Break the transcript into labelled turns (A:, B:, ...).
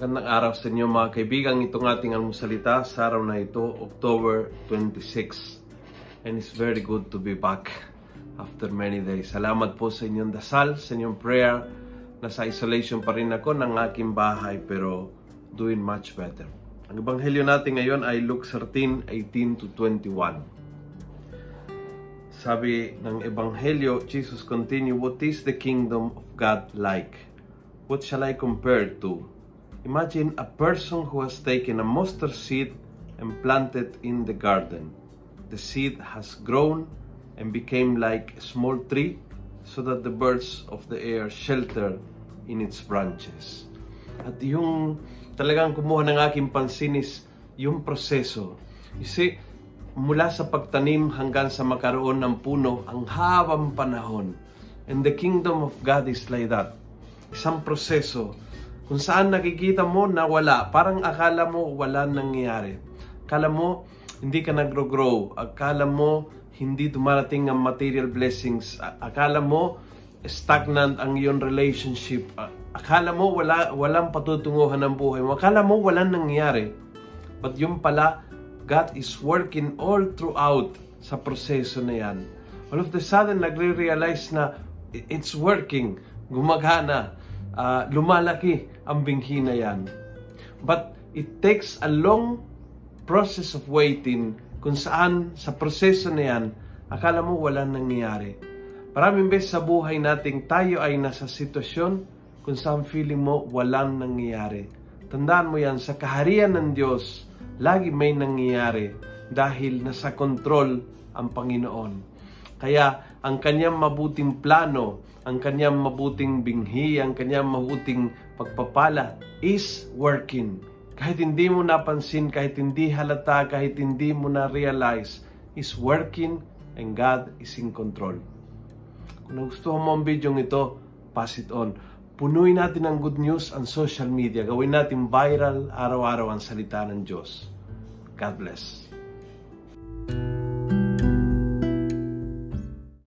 A: Magandang araw sa inyo mga kaibigan. Itong ating almusalita sa araw na ito, October 26. And it's very good to be back after many days. Salamat po sa inyong dasal, sa inyong prayer. Nasa isolation pa rin ako ng aking bahay pero doing much better. Ang ebanghelyo natin ngayon ay Luke 13, 18 to 21. Sabi ng ebanghelyo, Jesus continue, What is the kingdom of God like? What shall I compare to? Imagine a person who has taken a mustard seed and planted in the garden. The seed has grown and became like a small tree so that the birds of the air shelter in its branches. At yung talagang kumuha ng aking pansin is yung proseso. You see, mula sa pagtanim hanggang sa makaroon ng puno, ang habang panahon. And the kingdom of God is like that. Isang proseso kung saan nakikita mo na wala, parang akala mo wala nangyayari. Akala mo hindi ka nagro-grow. Akala mo hindi dumarating ang material blessings. Akala mo stagnant ang iyong relationship. Akala mo wala walang patutunguhan ng buhay mo. Akala mo walang nangyayari. But yung pala, God is working all throughout sa proseso na yan. All of the sudden, nagre-realize na it's working, gumagana, uh, lumalaki ang binghi na yan. But it takes a long process of waiting kung saan sa proseso na yan, akala mo walang nangyayari. Maraming beses sa buhay nating tayo ay nasa sitwasyon kung saan feeling mo walang nangyayari. Tandaan mo yan, sa kaharian ng Diyos, lagi may nangyayari dahil nasa kontrol ang Panginoon. Kaya ang kanyang mabuting plano, ang kanyang mabuting binghi, ang kanyang mabuting pagpapala is working. Kahit hindi mo napansin, kahit hindi halata, kahit hindi mo na-realize, is working and God is in control. Kung nagustuhan mo ang video ito, pass it on. Punuin natin ang good news ang social media. Gawin natin viral araw-araw ang salita ng Diyos. God bless.